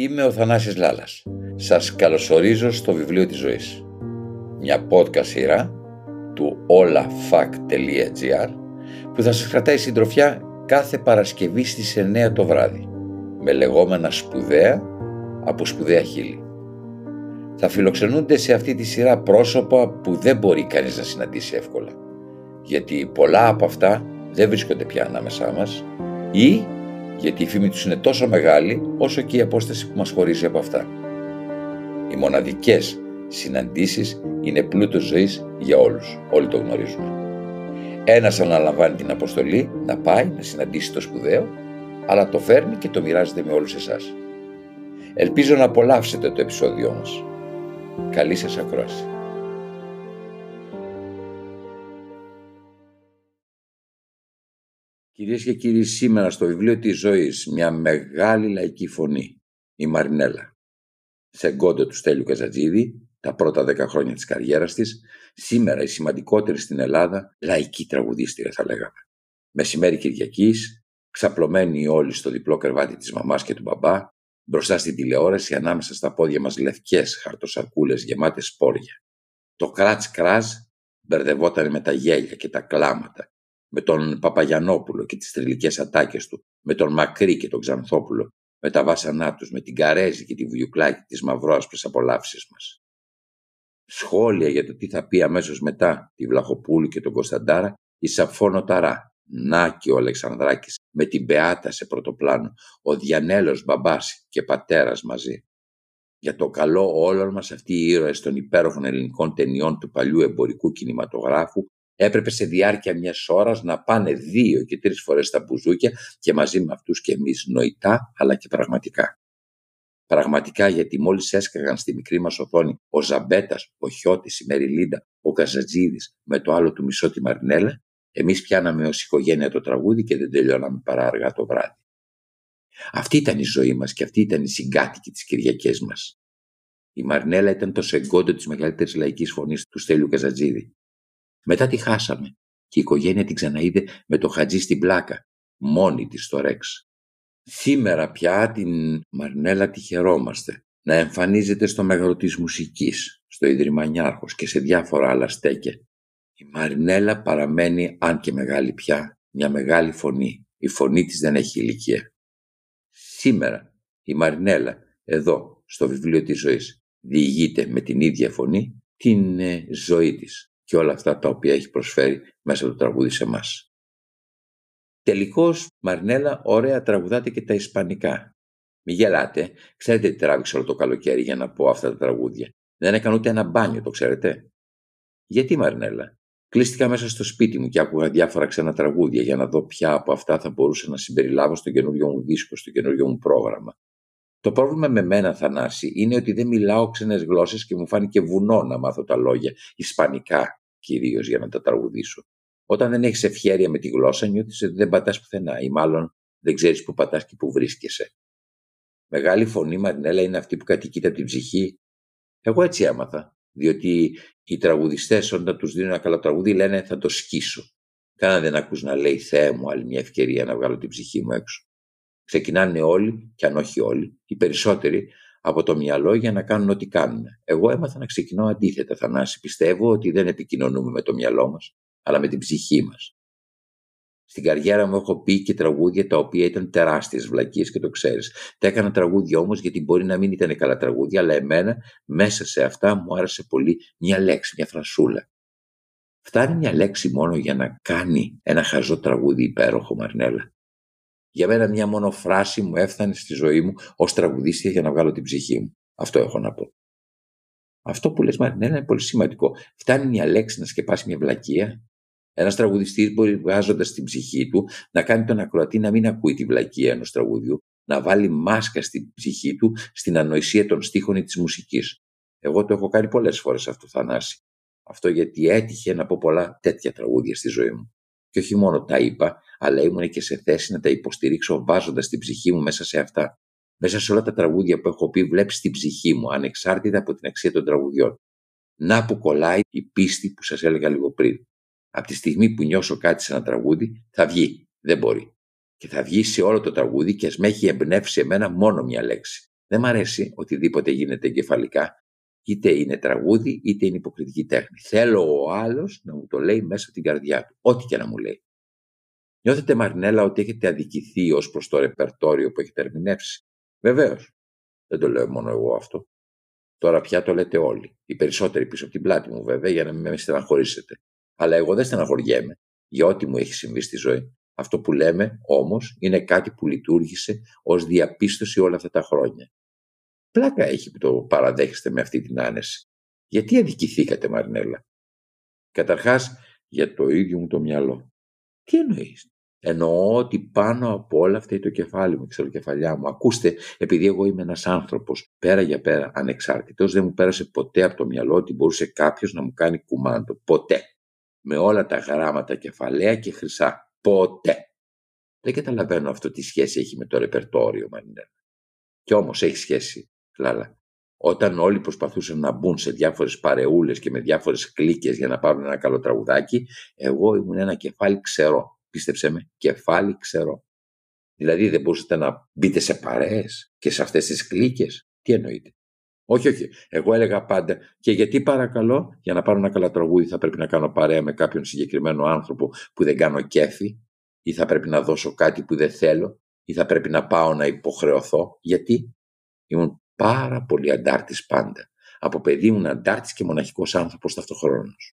Είμαι ο Θανάσης Λάλας. Σας καλωσορίζω στο βιβλίο της ζωής. Μια podcast σειρά του olafac.gr που θα σας κρατάει συντροφιά κάθε Παρασκευή στις 9 το βράδυ με λεγόμενα σπουδαία από σπουδαία χείλη. Θα φιλοξενούνται σε αυτή τη σειρά πρόσωπα που δεν μπορεί κανείς να συναντήσει εύκολα γιατί πολλά από αυτά δεν βρίσκονται πια ανάμεσά μας ή γιατί η φήμη τους είναι τόσο μεγάλη όσο και η απόσταση που μας χωρίζει από αυτά. Οι μοναδικές συναντήσεις είναι πλούτος ζωής για όλους, όλοι το γνωρίζουμε. Ένας αναλαμβάνει την αποστολή να πάει να συναντήσει το σπουδαίο, αλλά το φέρνει και το μοιράζεται με όλους εσάς. Ελπίζω να απολαύσετε το επεισόδιό μας. Καλή σας ακρόαση. Κυρίες και κύριοι, σήμερα στο βιβλίο της ζωής μια μεγάλη λαϊκή φωνή, η Μαρινέλα. Σε γκόντο του Στέλιου Καζατζίδη, τα πρώτα δέκα χρόνια της καριέρας της, σήμερα η σημαντικότερη στην Ελλάδα λαϊκή τραγουδίστρια θα λέγαμε. Μεσημέρι Κυριακής, ξαπλωμένοι όλοι στο διπλό κρεβάτι της μαμάς και του μπαμπά, μπροστά στην τηλεόραση ανάμεσα στα πόδια μας λευκές χαρτοσαρκούλες γεμάτες σπόρια. Το κράτς κράζ μπερδευόταν με τα γέλια και τα κλάματα με τον Παπαγιανόπουλο και τις τριλικές ατάκες του, με τον Μακρύ και τον Ξανθόπουλο, με τα βάσανά τους, με την Καρέζη και τη Βουλιουκλάκη της μαυρόασπρες απολαύσεις μας. Σχόλια για το τι θα πει αμέσως μετά τη Βλαχοπούλου και τον Κωνσταντάρα η Σαφόνο Ταρά, να και ο Αλεξανδράκης με την Πεάτα σε πρωτοπλάνο, ο Διανέλος μπαμπάς και πατέρας μαζί. Για το καλό όλων μας αυτοί οι ήρωες των υπέροχων ελληνικών ταινιών του παλιού εμπορικού κινηματογράφου Έπρεπε σε διάρκεια μιας ώρας να πάνε δύο και τρεις φορές στα μπουζούκια και μαζί με αυτούς και εμείς νοητά αλλά και πραγματικά. Πραγματικά γιατί μόλις έσκαγαν στη μικρή μας οθόνη ο Ζαμπέτας, ο Χιώτης, η Μεριλίντα, ο Καζατζίδης με το άλλο του μισό τη Μαρινέλα, εμείς πιάναμε ως οικογένεια το τραγούδι και δεν τελειώναμε παρά αργά το βράδυ. Αυτή ήταν η ζωή μας και αυτή ήταν η συγκάτοικη τη Κυριακές μας. Η Μαρινέλα ήταν το σεγκόντο της μεγαλύτερης λαϊκής φωνής του Στέλιου Καζατζίδη. Μετά τη χάσαμε και η οικογένεια την ξαναείδε με το χατζί στην πλάκα, μόνη της στο Ρέξ. Σήμερα πια την Μαρνέλα τη χαιρόμαστε να εμφανίζεται στο μέγαρο της μουσικής, στο Ιδρυμανιάρχος και σε διάφορα άλλα στέκια. Η Μαρινέλα παραμένει, αν και μεγάλη πια, μια μεγάλη φωνή. Η φωνή της δεν έχει ηλικία. Σήμερα η Μαρινέλα, εδώ, στο βιβλίο της ζωής, διηγείται με την ίδια φωνή την ε, ζωή της και όλα αυτά τα οποία έχει προσφέρει μέσα το τραγούδι σε εμάς. Τελικώς, Μαρνέλα, ωραία τραγουδάτε και τα Ισπανικά. Μη γελάτε, ξέρετε τι τράβηξα όλο το καλοκαίρι για να πω αυτά τα τραγούδια. Δεν έκανα ούτε ένα μπάνιο, το ξέρετε. Γιατί, Μαρνέλα. Κλείστηκα μέσα στο σπίτι μου και άκουγα διάφορα ξένα τραγούδια για να δω ποια από αυτά θα μπορούσα να συμπεριλάβω στο καινούριο μου δίσκο, στο καινούριο μου πρόγραμμα. Το πρόβλημα με μένα, Θανάση, είναι ότι δεν μιλάω ξένες γλώσσες και μου φάνηκε βουνό να μάθω τα λόγια, ισπανικά κυρίως για να τα τραγουδήσω. Όταν δεν έχεις ευχέρεια με τη γλώσσα, νιώθεις ότι δεν πατάς πουθενά ή μάλλον δεν ξέρεις που πατάς και που βρίσκεσαι. Μεγάλη φωνή, Μαρινέλα, είναι αυτή που κατοικείται από την ψυχή. Εγώ έτσι έμαθα. Διότι οι τραγουδιστές, όταν τους δίνουν ένα καλό τραγούδι, λένε θα το σκίσω. Κάνα δεν ακούς να λέει Θεέ μου άλλη μια ευκαιρία να βγάλω την ψυχή μου έξω. Ξεκινάνε όλοι, και αν όχι όλοι, οι περισσότεροι, από το μυαλό για να κάνουν ό,τι κάνουν. Εγώ έμαθα να ξεκινώ αντίθετα, Θανάση. Πιστεύω ότι δεν επικοινωνούμε με το μυαλό μας, αλλά με την ψυχή μας. Στην καριέρα μου έχω πει και τραγούδια τα οποία ήταν τεράστιες βλακίες και το ξέρεις. Τα έκανα τραγούδια όμως γιατί μπορεί να μην ήταν καλά τραγούδια, αλλά εμένα μέσα σε αυτά μου άρεσε πολύ μια λέξη, μια φρασούλα. Φτάνει μια λέξη μόνο για να κάνει ένα χαζό τραγούδι υπέροχο, Μαρνέλα. Για μένα μια μόνο φράση μου έφτανε στη ζωή μου ως τραγουδίστρια για να βγάλω την ψυχή μου. Αυτό έχω να πω. Αυτό που λες Μαρινέλα είναι πολύ σημαντικό. Φτάνει μια λέξη να σκεπάσει μια βλακεία. Ένας τραγουδιστής μπορεί βγάζοντας την ψυχή του να κάνει τον ακροατή να μην ακούει τη βλακεία ενός τραγουδιού, να βάλει μάσκα στην ψυχή του στην ανοησία των στίχων ή της μουσικής. Εγώ το έχω κάνει πολλές φορές αυτό, Θανάση. Αυτό γιατί έτυχε να πω πολλά τέτοια τραγούδια στη ζωή μου. Και όχι μόνο τα είπα, αλλά ήμουν και σε θέση να τα υποστηρίξω βάζοντας την ψυχή μου μέσα σε αυτά. Μέσα σε όλα τα τραγούδια που έχω πει, βλέπεις την ψυχή μου, ανεξάρτητα από την αξία των τραγουδιών. Να που κολλάει η πίστη που σας έλεγα λίγο πριν. Από τη στιγμή που νιώσω κάτι σε ένα τραγούδι, θα βγει. Δεν μπορεί. Και θα βγει σε όλο το τραγούδι και ας με έχει εμπνεύσει εμένα μόνο μια λέξη. Δεν μ' αρέσει οτιδήποτε γίνεται εγκεφαλικά, είτε είναι τραγούδι είτε είναι υποκριτική τέχνη. Θέλω ο άλλος να μου το λέει μέσα την καρδιά του, ό,τι και να μου λέει. Νιώθετε, Μαρινέλα, ότι έχετε αδικηθεί ως προς το ρεπερτόριο που έχετε ερμηνεύσει; Βεβαίως. Δεν το λέω μόνο εγώ αυτό. Τώρα πια το λέτε όλοι. Οι περισσότεροι πίσω από την πλάτη μου, βέβαια, για να μην με στεναχωρήσετε. Αλλά εγώ δεν στεναχωριέμαι για ό,τι μου έχει συμβεί στη ζωή. Αυτό που λέμε όμως είναι κάτι που λειτουργήσε ως διαπίστωση όλα αυτά τα χρόνια. Πλάκα έχει που το παραδέχεστε με αυτή την άνεση. Γιατί αδικηθήκατε, Μαρινέλα; Καταρχάς, για το ίδιο μου το μυαλό. Τι εννοείς; Εννοώ ότι πάνω από όλα φταίει το κεφάλι μου, η κεφαλιά μου. Ακούστε, επειδή εγώ είμαι ένας άνθρωπος πέρα για πέρα ανεξάρτητος, δεν μου πέρασε ποτέ από το μυαλό ότι μπορούσε κάποιος να μου κάνει κουμάντο. Ποτέ. Με όλα τα γράμματα κεφαλαία και χρυσά. Ποτέ. Δεν καταλαβαίνω αυτό τι σχέση έχει με το ρεπερτόριο, Μαρινέλα. Κι όμως έχει σχέση, Λάλα. Όταν όλοι προσπαθούσαν να μπουν σε διάφορες παρεούλες και με διάφορες κλίκες για να πάρουν ένα καλό τραγουδάκι, εγώ ήμουν ένα κεφάλι ξερό πίστεψέ με, κεφάλι ξερό. Δηλαδή δεν μπορούσατε να μπείτε σε παρέες και σε αυτές τις κλίκες. Τι εννοείτε; Όχι, όχι. Εγώ έλεγα πάντα και γιατί παρακαλώ για να πάρω ένα καλά τραγούδι θα πρέπει να κάνω παρέα με κάποιον συγκεκριμένο άνθρωπο που δεν κάνω κέφι ή θα πρέπει να δώσω κάτι που δεν θέλω ή θα πρέπει να πάω να υποχρεωθώ. Γιατί; Ήμουν πάρα πολύ αντάρτης πάντα. Από παιδί ήμουν αντάρτης και μοναχικός άνθρωπος ταυτοχρόνως.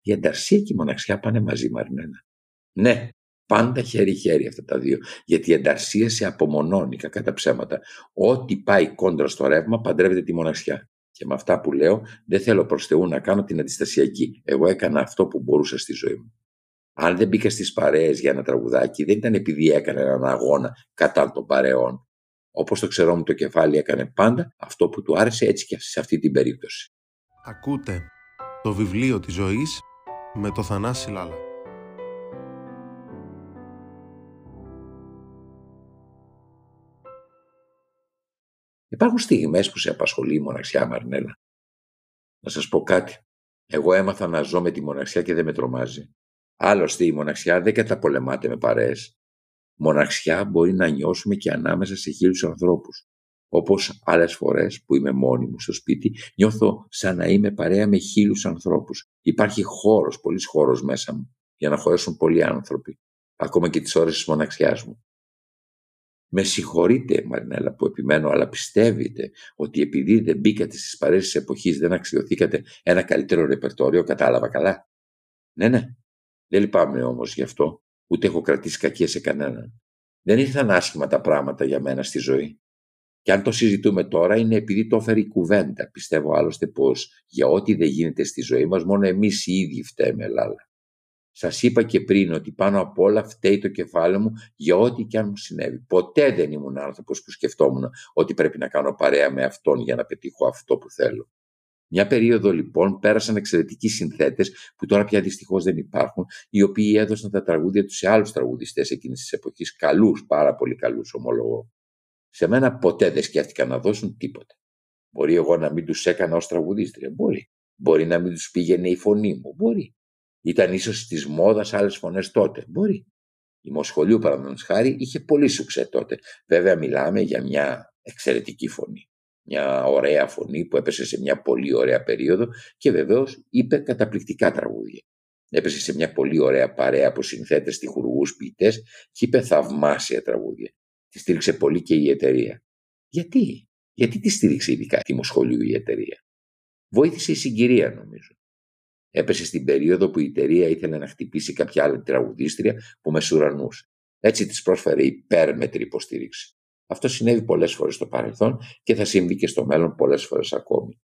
Η ανταρσία και η μοναξιά πάνε μαζί, Μαρινένα. Ναι, πάντα χέρι-χέρι αυτά τα δύο. Γιατί η ενταρσία σε απομονώνει κακά τα ψέματα. Ό,τι πάει κόντρα στο ρεύμα παντρεύεται τη μοναξιά. Και με αυτά που λέω, δεν θέλω προς Θεού να κάνω την αντιστασιακή. Εγώ έκανα αυτό που μπορούσα στη ζωή μου. Αν δεν μπήκα στις παρέες για ένα τραγουδάκι, δεν ήταν επειδή έκανα έναν αγώνα κατά των παρεών. Όπως το ξερό μου το κεφάλι έκανε πάντα αυτό που του άρεσε έτσι και σε αυτή την περίπτωση. Ακούτε το βιβλίο της ζωής με το Θανάση Λάλα. Υπάρχουν στιγμές που σε απασχολεί η μοναξιά, Μαρνέλα. Να σας πω κάτι. Εγώ έμαθα να ζω με τη μοναξιά και δεν με τρομάζει. Άλλωστε η μοναξιά δεν καταπολεμάται με παρέες. Μοναξιά μπορεί να νιώσουμε και ανάμεσα σε χίλιους ανθρώπους. Όπως άλλες φορές που είμαι μόνη μου στο σπίτι, νιώθω σαν να είμαι παρέα με χίλιους ανθρώπους. Υπάρχει χώρος, πολύς χώρος μέσα μου, για να χωρέσουν πολλοί άνθρωποι. Ακόμα και τις ώρες της μοναξιάς μου. Με συγχωρείτε, Μαρινέλα, που επιμένω, αλλά πιστεύετε ότι επειδή δεν μπήκατε στις παρέσει της εποχής, δεν αξιοθήκατε ένα καλύτερο ρεπερτόριο, κατάλαβα καλά; Ναι, ναι. Δεν λυπάμαι όμως γι' αυτό, ούτε έχω κρατήσει κακία σε κανέναν. Δεν ήρθαν άσχημα τα πράγματα για μένα στη ζωή. Και αν το συζητούμε τώρα είναι επειδή το έφερε η κουβέντα. Πιστεύω άλλωστε πως για ό,τι δεν γίνεται στη ζωή μας, μόνο εμείς οι ίδιοι φταίμε, Λάλα. Σας είπα και πριν ότι πάνω απ' όλα φταίει το κεφάλι μου για ό,τι και αν μου συνέβη. Ποτέ δεν ήμουν άνθρωπος που σκεφτόμουν ότι πρέπει να κάνω παρέα με αυτόν για να πετύχω αυτό που θέλω. Μια περίοδο λοιπόν πέρασαν εξαιρετικοί συνθέτες που τώρα πια δυστυχώς δεν υπάρχουν, οι οποίοι έδωσαν τα τραγούδια τους σε άλλους τραγουδιστές εκείνης της εποχής. Καλούς, πάρα πολύ καλούς, ομολογώ. Σε μένα ποτέ δεν σκέφτηκαν να δώσουν τίποτα. Μπορεί εγώ να μην τους έκανα ως τραγουδίστρια. Μπορεί. Μπορεί να μην τους πήγαινε η φωνή μου. Μπορεί. Ήταν ίσως της μόδας άλλες φωνές τότε. Μπορεί. Η Μοσχολίου, παραδείγματος χάρη, είχε πολύ σουξέ τότε. Βέβαια, μιλάμε για μια εξαιρετική φωνή. Μια ωραία φωνή που έπεσε σε μια πολύ ωραία περίοδο και βεβαίως είπε καταπληκτικά τραγούδια. Έπεσε σε μια πολύ ωραία παρέα από συνθέτες, τυχουργούς, ποιητές και είπε θαυμάσια τραγούδια. Τη στήριξε πολύ και η εταιρεία. Γιατί, γιατί τη στήριξε ειδικά τη Μοσχολίου η εταιρεία; Βοήθησε η συγκυρία νομίζω. Έπεσε στην περίοδο που η εταιρεία ήθελε να χτυπήσει κάποια άλλη τραγουδίστρια που μεσουρανούσε. Έτσι της πρόσφερε υπέρμετρη υποστήριξη. Αυτό συνέβη πολλές φορές στο παρελθόν και θα συμβεί και στο μέλλον πολλές φορές ακόμη.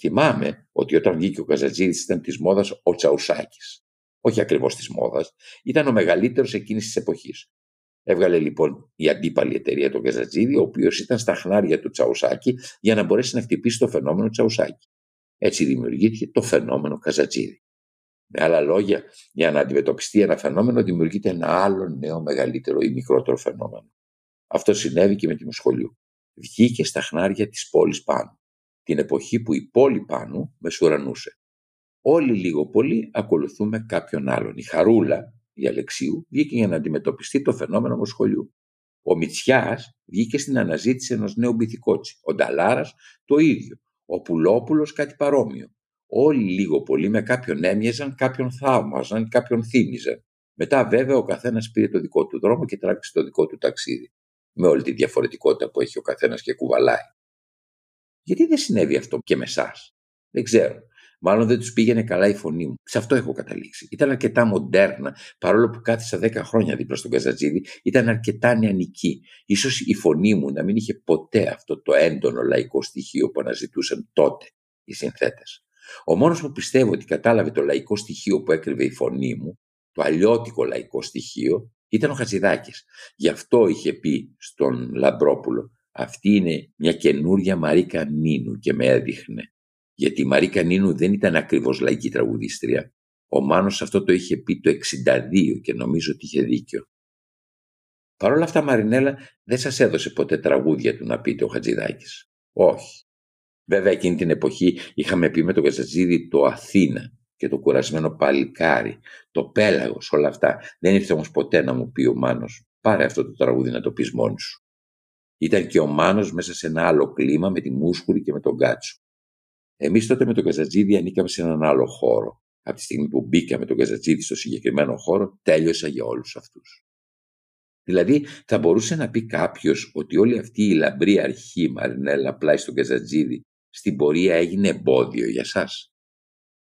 Θυμάμαι ότι όταν βγήκε ο Καζατζίδη ήταν της μόδας ο Τσαουσάκης. Όχι ακριβώς της μόδας, ήταν ο μεγαλύτερος εκείνης της εποχής. Έβγαλε λοιπόν η αντίπαλη εταιρεία τον Καζατζίδη, ο οποίος ήταν στα χνάρια του Τσαουσάκη για να μπορέσει να χτυπήσει το φαινόμενο Τσαουσάκη. Έτσι δημιουργήθηκε το φαινόμενο Καζατζίδη. Με άλλα λόγια, για να αντιμετωπιστεί ένα φαινόμενο, δημιουργείται ένα άλλο νέο, μεγαλύτερο ή μικρότερο φαινόμενο. Αυτό συνέβη και με τη Μοσχολιού. Βγήκε στα χνάρια της πόλης πάνω, την εποχή που η πόλη πάνω μεσουρανούσε. Όλοι λίγο πολύ ακολουθούμε κάποιον άλλον. Η Χαρούλα, η Αλεξίου, βγήκε για να αντιμετωπιστεί το φαινόμενο Μοσχολιού. Ο Μητσιάς βγήκε στην αναζήτηση ενός νέου μπιθικότσι. Ο Νταλάρας το ίδιο. Ο Πουλόπουλος κάτι παρόμοιο. Όλοι λίγο πολύ με κάποιον έμοιαζαν, κάποιον θαύμαζαν, κάποιον θύμιζαν. Μετά βέβαια ο καθένας πήρε το δικό του δρόμο και τράβηξε το δικό του ταξίδι. Με όλη τη διαφορετικότητα που έχει ο καθένας και κουβαλάει. Γιατί δεν συνέβη αυτό και με εσάς; Δεν ξέρω. Μάλλον δεν τους πήγαινε καλά η φωνή μου. Σε αυτό έχω καταλήξει. Ήταν αρκετά μοντέρνα, παρόλο που κάθισα 10 χρόνια δίπλα στον Καζατζίδη, ήταν αρκετά νεανική. σω η φωνή μου να μην είχε ποτέ αυτό το έντονο λαϊκό στοιχείο που αναζητούσαν τότε οι συνθέτες. Ο μόνος που πιστεύω ότι κατάλαβε το λαϊκό στοιχείο που έκρυβε η φωνή μου, το αλλιώτικο λαϊκό στοιχείο, ήταν ο Χατζηδάκης. Γι' αυτό είχε πει στον Λαμπρόπουλο, αυτή είναι μια καινούρια Μαρίκα Νίνου και με έδειχνε. Γιατί η Μαρίκα Νίνου δεν ήταν ακριβώς λαϊκή τραγουδίστρια. Ο Μάνος αυτό το είχε πει το 62 και νομίζω ότι είχε δίκιο. Παρ' όλα αυτά Μαρινέλα δεν σας έδωσε ποτέ τραγούδια του να πείτε ο Χατζηδάκης. Όχι. Βέβαια εκείνη την εποχή είχαμε πει με τον Καζατζίδη το Αθήνα και το κουρασμένο παλικάρι, το πέλαγος, όλα αυτά. Δεν ήρθε όμως ποτέ να μου πει ο Μάνος πάρε αυτό το τραγούδι να το πεις μόνος σου. Ήταν και ο Μάνος μέσα σε ένα άλλο κλίμα με τη Μούσκουρη και με τον Κάτσο. Εμείς τότε με τον Καζατζίδη ανήκαμε σε έναν άλλο χώρο. Από τη στιγμή που μπήκαμε τον Καζατζίδη στο συγκεκριμένο χώρο, τέλειωσα για όλους αυτούς. Δηλαδή, θα μπορούσε να πει κάποιος ότι όλη αυτή η λαμπρή αρχή Μαρινέλα πλάι στον Καζατζίδη στην πορεία έγινε εμπόδιο για εσά.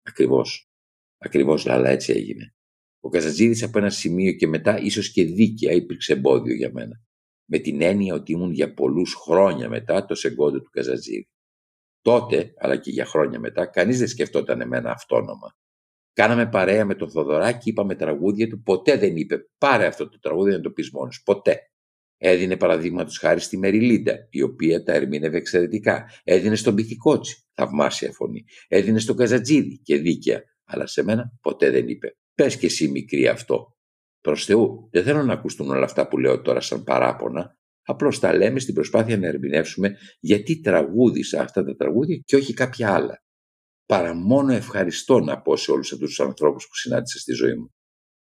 Ακριβώς. Ακριβώς, αλλά έτσι έγινε. Ο Καζατζίδης από ένα σημείο και μετά, ίσως και δίκαια, υπήρξε εμπόδιο για μένα. Με την έννοια ότι ήμουν για πολλούς χρόνια μετά το σεγκόντο του Καζατζίδη. Τότε, αλλά και για χρόνια μετά, κανείς δεν σκεφτόταν εμένα αυτόνομα. Κάναμε παρέα με τον Θοδωράκη, είπαμε τραγούδια του, ποτέ δεν είπε πάρε αυτό το τραγούδι να το πεις μόνος. Ποτέ. Έδινε παραδείγματος χάρη στη Μεριλίντα, η οποία τα ερμήνευε εξαιρετικά. Έδινε στον Πυθικότσι, θαυμάσια φωνή. Έδινε στον Καζατζίδη και δίκαια. Αλλά σε μένα ποτέ δεν είπε. Πες και εσύ μικρή αυτό. Προς Θεού, δεν θέλω να ακουστούν όλα αυτά που λέω τώρα σαν παράπονα. Απλώς τα λέμε στην προσπάθεια να ερμηνεύσουμε γιατί τραγούδισα αυτά τα τραγούδια και όχι κάποια άλλα. Παρά μόνο ευχαριστώ να πω σε όλους αυτούς τους ανθρώπους που συνάντησα στη ζωή μου.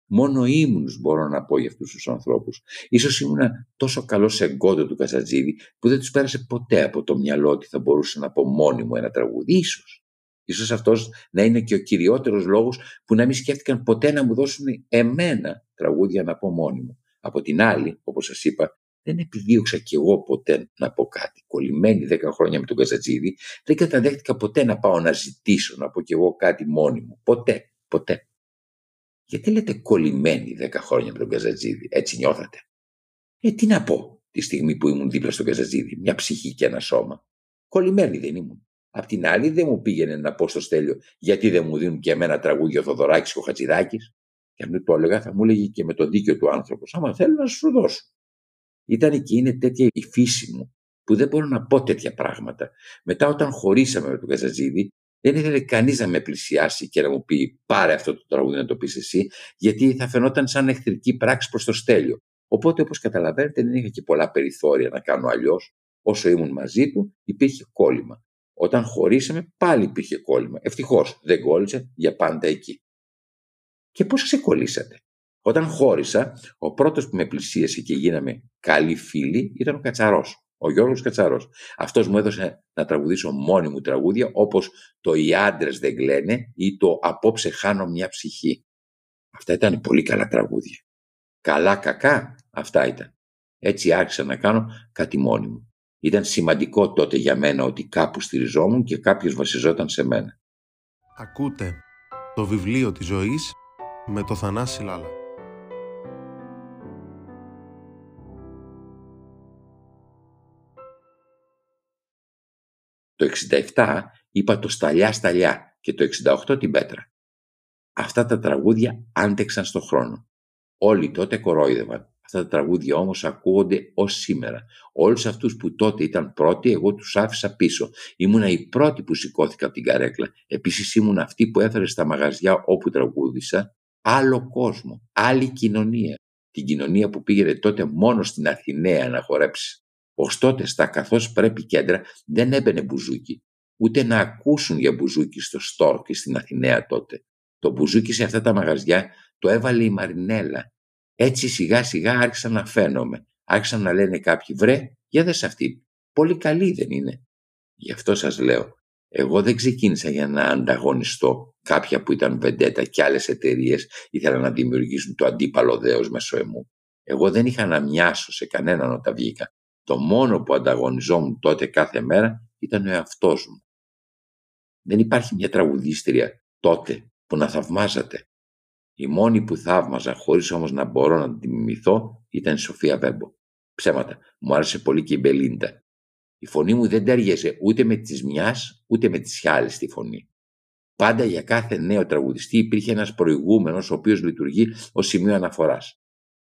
Μόνο ήμουν μπορώ να πω για αυτούς τους ανθρώπους. σω ήμουν τόσο καλός σε εγκόντο του Καζατζίδη που δεν τους πέρασε ποτέ από το μυαλό ότι θα μπορούσα να πω μόνη μου ένα τραγούδι. Ίσως. Ίσως αυτός να είναι και ο κυριότερος λόγος που να μην σκέφτηκαν ποτέ να μου δώσουν εμένα τραγούδια να πω μόνη μου. Από την άλλη, όπως σας είπα, δεν επιδίωξα κι εγώ ποτέ να πω κάτι. Κολλημένη δέκα χρόνια με τον Καζατζίδη, δεν καταδέχτηκα ποτέ να πάω να ζητήσω να πω κι εγώ κάτι μόνη μου. Ποτέ, ποτέ. Γιατί λέτε κολλημένη δέκα χρόνια με τον Καζατζίδη, έτσι νιώθατε; Ε, τι να πω τη στιγμή που ήμουν δίπλα στον Καζατζίδη, μια ψυχή και ένα σώμα. Κολλημένη δεν ήμουν. Απ' την άλλη δεν μου πήγαινε να πω στο στέλιο γιατί δεν μου δίνουν και εμένα τραγούδια ο Θοδωράκης και ο Χατζηδάκης; Και αν δεν το έλεγα θα μου έλεγε και με το δίκιο του άνθρωπος. Άμα θέλω να σου δώσω. Ήταν και είναι τέτοια η φύση μου που δεν μπορώ να πω τέτοια πράγματα. Μετά όταν χωρίσαμε με τον Καζατζίδη δεν ήθελε κανείς να με πλησιάσει και να μου πει πάρε αυτό το τραγούδι να το πεις εσύ γιατί θα φαινόταν σαν εχθρική πράξη προς το στέλιο. Οπότε όπως καταλαβαίνετε δεν είχα και πολλά περιθώρια να κάνω αλλιώς. Όσο ήμουν μαζί του υπήρχε κόλλημα. Όταν χωρίσαμε πάλι υπήρχε κόλλημα. Ευτυχώς δεν κόλλησε για πάντα εκεί. Και πώς ξεκολλήσατε; Όταν χώρισα, ο πρώτος που με πλησίασε και γίναμε καλοί φίλοι ήταν ο Κατσαρός. Ο Γιώργος Κατσαρός. Αυτός μου έδωσε να τραγουδήσω μόνη μου τραγούδια όπως το «Οι άντρες δεν κλαίνε» ή το «Απόψε χάνω μια ψυχή». Αυτά ήταν πολύ καλά τραγούδια. Καλά κακά αυτά ήταν. Έτσι άρχισα να κάνω κάτι μόνη μου. Ήταν σημαντικό τότε για μένα ότι κάπου στηριζόμουν και κάποιος βασιζόταν σε μένα. Ακούτε το βιβλίο της ζωής με το Θανάση Λάλα. Το 67 είπα το «Σταλιά Σταλιά» και το 68 την Πέτρα. Αυτά τα τραγούδια άντεξαν στο χρόνο. Όλοι τότε κορόιδευαν. Αυτά τα τραγούδια όμως ακούγονται ως σήμερα. Όλους αυτούς που τότε ήταν πρώτοι, εγώ τους άφησα πίσω. Ήμουνα η πρώτη που σηκώθηκα από την καρέκλα. Επίσης ήμουν αυτή που έφερε στα μαγαζιά όπου τραγούδισα άλλο κόσμο, άλλη κοινωνία. Την κοινωνία που πήγαινε τότε μόνο στην Αθηναία να χορέψει. Ωστότε στα καθώς πρέπει κέντρα δεν έμπαινε μπουζούκι, ούτε να ακούσουν για μπουζούκι στο Στόρ και στην Αθηναία τότε. Το μπουζούκι σε αυτά τα μαγαζιά το έβαλε η Μαρινέλα. Έτσι σιγά σιγά άρχισα να φαίνομαι. άρχισαν να λένε κάποιοι «Βρε, για δες αυτή, πολύ καλή δεν είναι». Γι' αυτό σας λέω, εγώ δεν ξεκίνησα για να ανταγωνιστώ κάποια που ήταν βεντέτα και άλλες εταιρείες ήθελαν να δημιουργήσουν το αντίπαλο δέος μέσω εμού. Εγώ δεν είχα να μοιάσω σε κανέναν όταν βγήκα. Το μόνο που ανταγωνιζόμουν τότε κάθε μέρα ήταν ο εαυτός μου. Δεν υπάρχει μια τραγουδίστρια τότε που να θαυμάζατε. Η μόνη που θαύμαζα χωρίς όμως να μπορώ να τη μιμηθώ ήταν η Σοφία Βέμπο. Ψέματα. Μου άρεσε πολύ και η Μπελίντα. Η φωνή μου δεν ταίριαζε ούτε με τις μιας ούτε με τις άλλες τη φωνή. Πάντα για κάθε νέο τραγουδιστή υπήρχε ένας προηγούμενος ο οποίος λειτουργεί ως σημείο αναφοράς.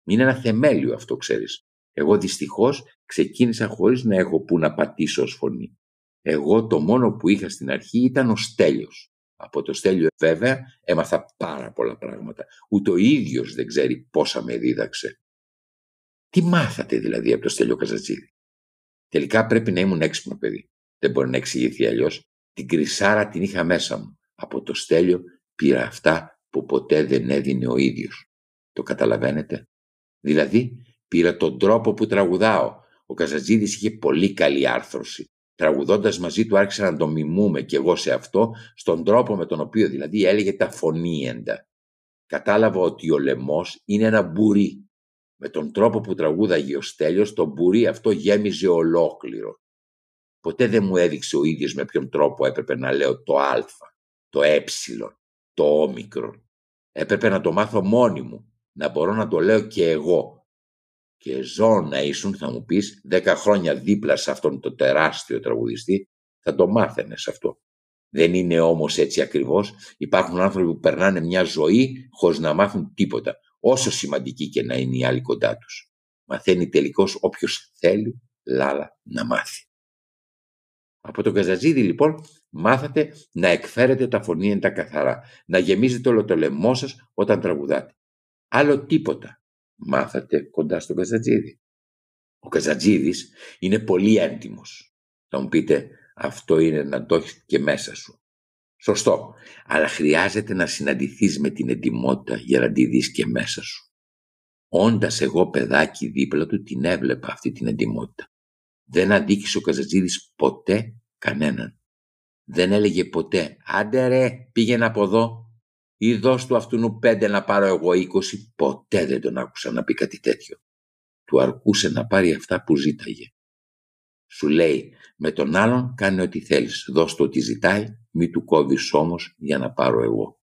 Είναι ένα θεμέλιο αυτό, ξέρεις. Εγώ δυστυχώς ξεκίνησα χωρίς να έχω που να πατήσω ως φωνή. Εγώ το μόνο που είχα στην αρχή ήταν ο Στέλιος. Από το Στέλιο βέβαια έμαθα πάρα πολλά πράγματα. Ούτε ο ίδιος δεν ξέρει πόσα με δίδαξε. Τι μάθατε δηλαδή από το Στέλιο Καζατζίδη. Τελικά πρέπει να ήμουν έξυπνο παιδί. Δεν μπορεί να εξηγηθεί αλλιώς. Την κρυσάρα την είχα μέσα μου. Από το Στέλιο πήρα αυτά που ποτέ δεν έδινε ο ίδιος. Το καταλαβαίνετε; Δηλαδή πήρα τον τρόπο που τραγουδάω. Ο Καζατζίδης είχε πολύ καλή άρθρωση. Τραγουδώντας μαζί του άρχισα να το μιμούμε κι εγώ σε αυτό, στον τρόπο με τον οποίο δηλαδή έλεγε τα φωνήεντα. Κατάλαβα ότι ο λαιμός είναι ένα μπουρί. Με τον τρόπο που τραγούδαγε ο Στέλιος, το μπουρί αυτό γέμιζε ολόκληρο. Ποτέ δεν μου έδειξε ο ίδιος με ποιον τρόπο έπρεπε να λέω το α, το ε, το όμικρον. Έπρεπε να το μάθω μόνη μου, να μπορώ να το λέω και εγώ, και ζω να ήσουν, θα μου πεις, δέκα χρόνια δίπλα σε αυτόν τον τεράστιο τραγουδιστή, θα το μάθαινες αυτό. Δεν είναι όμως έτσι ακριβώς. Υπάρχουν άνθρωποι που περνάνε μια ζωή χωρίς να μάθουν τίποτα, όσο σημαντική και να είναι η άλλη κοντά τους. Μαθαίνει τελικώς όποιος θέλει λάλα να μάθει. Από τον Καζατζίδη λοιπόν μάθατε να εκφέρετε τα φωνήεντα καθαρά, να γεμίζετε όλο το λαιμό σας όταν τραγουδάτε. Άλλο τίποτα μάθατε κοντά στον Καζατζίδη. Ο Καζατζίδης είναι πολύ έντιμος. Θα μου πείτε, αυτό είναι να το έχεις και μέσα σου. Σωστό, αλλά χρειάζεται να συναντηθείς με την εντιμότητα για να τη δεις και μέσα σου. Όντας εγώ παιδάκι δίπλα του την έβλεπα αυτή την εντιμότητα. Δεν αντίκησε ο Καζατζίδης ποτέ κανέναν. Δεν έλεγε ποτέ «Άντε ρε, πήγαινε από εδώ, ή δώσ' του αυτού πέντε να πάρω εγώ είκοσι, ποτέ δεν τον άκουσα να πει κάτι τέτοιο. Του αρκούσε να πάρει αυτά που ζήταγε. Σου λέει, με τον άλλον κάνε ό,τι θέλεις, δώσ' του ό,τι ζητάει, μη του κόβεις όμως για να πάρω εγώ.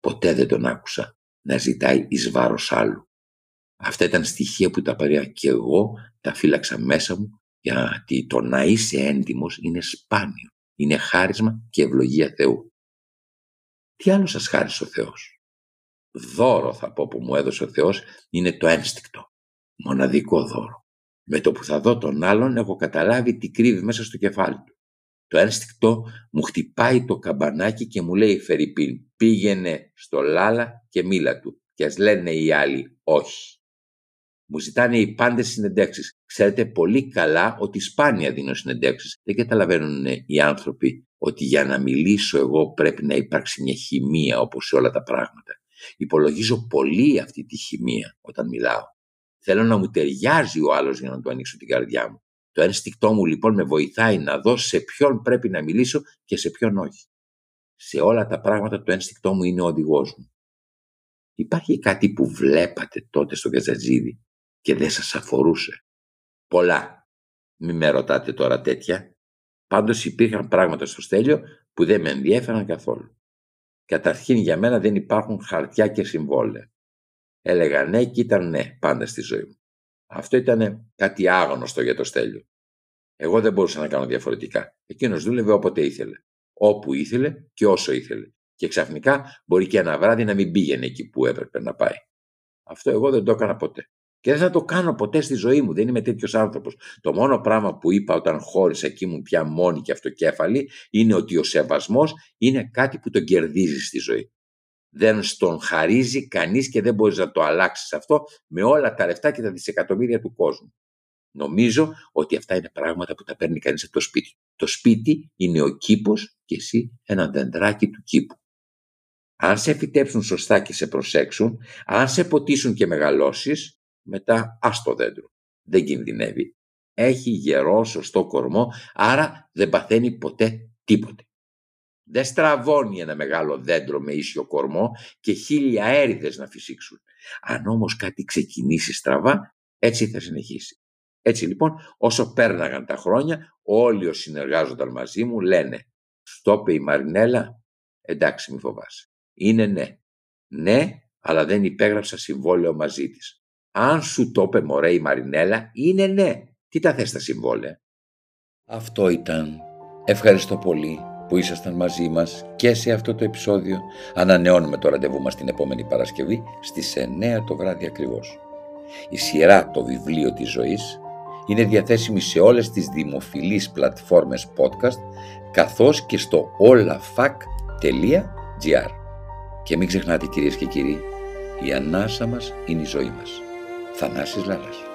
Ποτέ δεν τον άκουσα να ζητάει εις βάρος άλλου. Αυτά ήταν στοιχεία που τα παρέα και εγώ τα φύλαξα μέσα μου γιατί το να είσαι έντιμος είναι σπάνιο, είναι χάρισμα και ευλογία Θεού. Τι άλλο σας χάρισε ο Θεός; Δώρο θα πω που μου έδωσε ο Θεός είναι το ένστικτο. Μοναδικό δώρο. Με το που θα δω τον άλλον έχω καταλάβει τι κρύβει μέσα στο κεφάλι του. Το ένστικτο μου χτυπάει το καμπανάκι και μου λέει Φερρυπίν πήγαινε στο Λάλα και μίλα του και ας λένε οι άλλοι όχι. Μου ζητάνε οι πάντες συνεντεύξεις. Ξέρετε πολύ καλά ότι σπάνια δίνω συνεντεύξεις. Δεν καταλαβαίνουν οι άνθρωποι ότι για να μιλήσω εγώ πρέπει να υπάρξει μια χημεία όπως σε όλα τα πράγματα. Υπολογίζω πολύ αυτή τη χημεία όταν μιλάω. Θέλω να μου ταιριάζει ο άλλος για να του ανοίξω την καρδιά μου. Το ένστικτό μου λοιπόν με βοηθάει να δω σε ποιον πρέπει να μιλήσω και σε ποιον όχι. Σε όλα τα πράγματα το ένστικτό μου είναι ο οδηγός μου. Υπάρχει κάτι που βλέπατε τότε στο Καζατζίδι και δεν σας αφορούσε. Πολλά. Μη με ρωτάτε τώρα τέτοια. Πάντως υπήρχαν πράγματα στο στέλιο που δεν με ενδιέφεραν καθόλου. Καταρχήν για μένα δεν υπάρχουν χαρτιά και συμβόλαια. Έλεγα ναι και ήταν ναι πάντα στη ζωή μου. Αυτό ήταν κάτι άγνωστο για το στέλιο. Εγώ δεν μπορούσα να κάνω διαφορετικά. Εκείνος δούλευε όποτε ήθελε. Όπου ήθελε και όσο ήθελε. Και ξαφνικά μπορεί και ένα βράδυ να μην πήγαινε εκεί που έπρεπε να πάει. Αυτό εγώ δεν το έκανα ποτέ. Και δεν θα το κάνω ποτέ στη ζωή μου. Δεν είμαι τέτοιος άνθρωπος. Το μόνο πράγμα που είπα όταν χώρισα και ήμουν πια μόνη και αυτοκέφαλη είναι ότι ο σεβασμός είναι κάτι που τον κερδίζει στη ζωή. Δεν στον χαρίζει κανείς και δεν μπορείς να το αλλάξεις αυτό με όλα τα λεφτά και τα δισεκατομμύρια του κόσμου. Νομίζω ότι αυτά είναι πράγματα που τα παίρνει κανείς από το σπίτι. Το σπίτι είναι ο κήπος και εσύ ένα δεντράκι του κήπου. Αν σε φυτέψουν σωστά και σε προσέξουν, αν σε ποτίσουν και μεγαλώσεις, μετά άστο δέντρο. δεν κινδυνεύει. Έχει γερό σωστό κορμό, άρα δεν παθαίνει ποτέ τίποτε. Δεν στραβώνει ένα μεγάλο δέντρο με ίσιο κορμό και χίλια έρηδες να φυσήξουν. Αν όμως κάτι ξεκινήσει στραβά, έτσι θα συνεχίσει. Έτσι λοιπόν, όσο πέρναγαν τα χρόνια, όλοι όσοι συνεργάζονταν μαζί μου λένε «Στο η Μαρινέλα, εντάξει μη φοβάσαι». Είναι ναι. Ναι, αλλά δεν υπέγραψα συμβόλαιο μαζί της. Αν σου το είπε μωρέ η Μαρινέλα, είναι ναι. Τι τα θες τα συμβόλαια; Αυτό ήταν. Ευχαριστώ πολύ που ήσασταν μαζί μας και σε αυτό το επεισόδιο. Ανανεώνουμε το ραντεβού μας την επόμενη Παρασκευή στις 9 το βράδυ ακριβώς. Η σειρά «Το βιβλίο της ζωής» είναι διαθέσιμη σε όλες τις δημοφιλείς πλατφόρμες podcast καθώς και στο olafac.gr Και μην ξεχνάτε κυρίες και κύριοι, η ανάσα μας είναι η ζωή μας. Θανάσης Λάλας.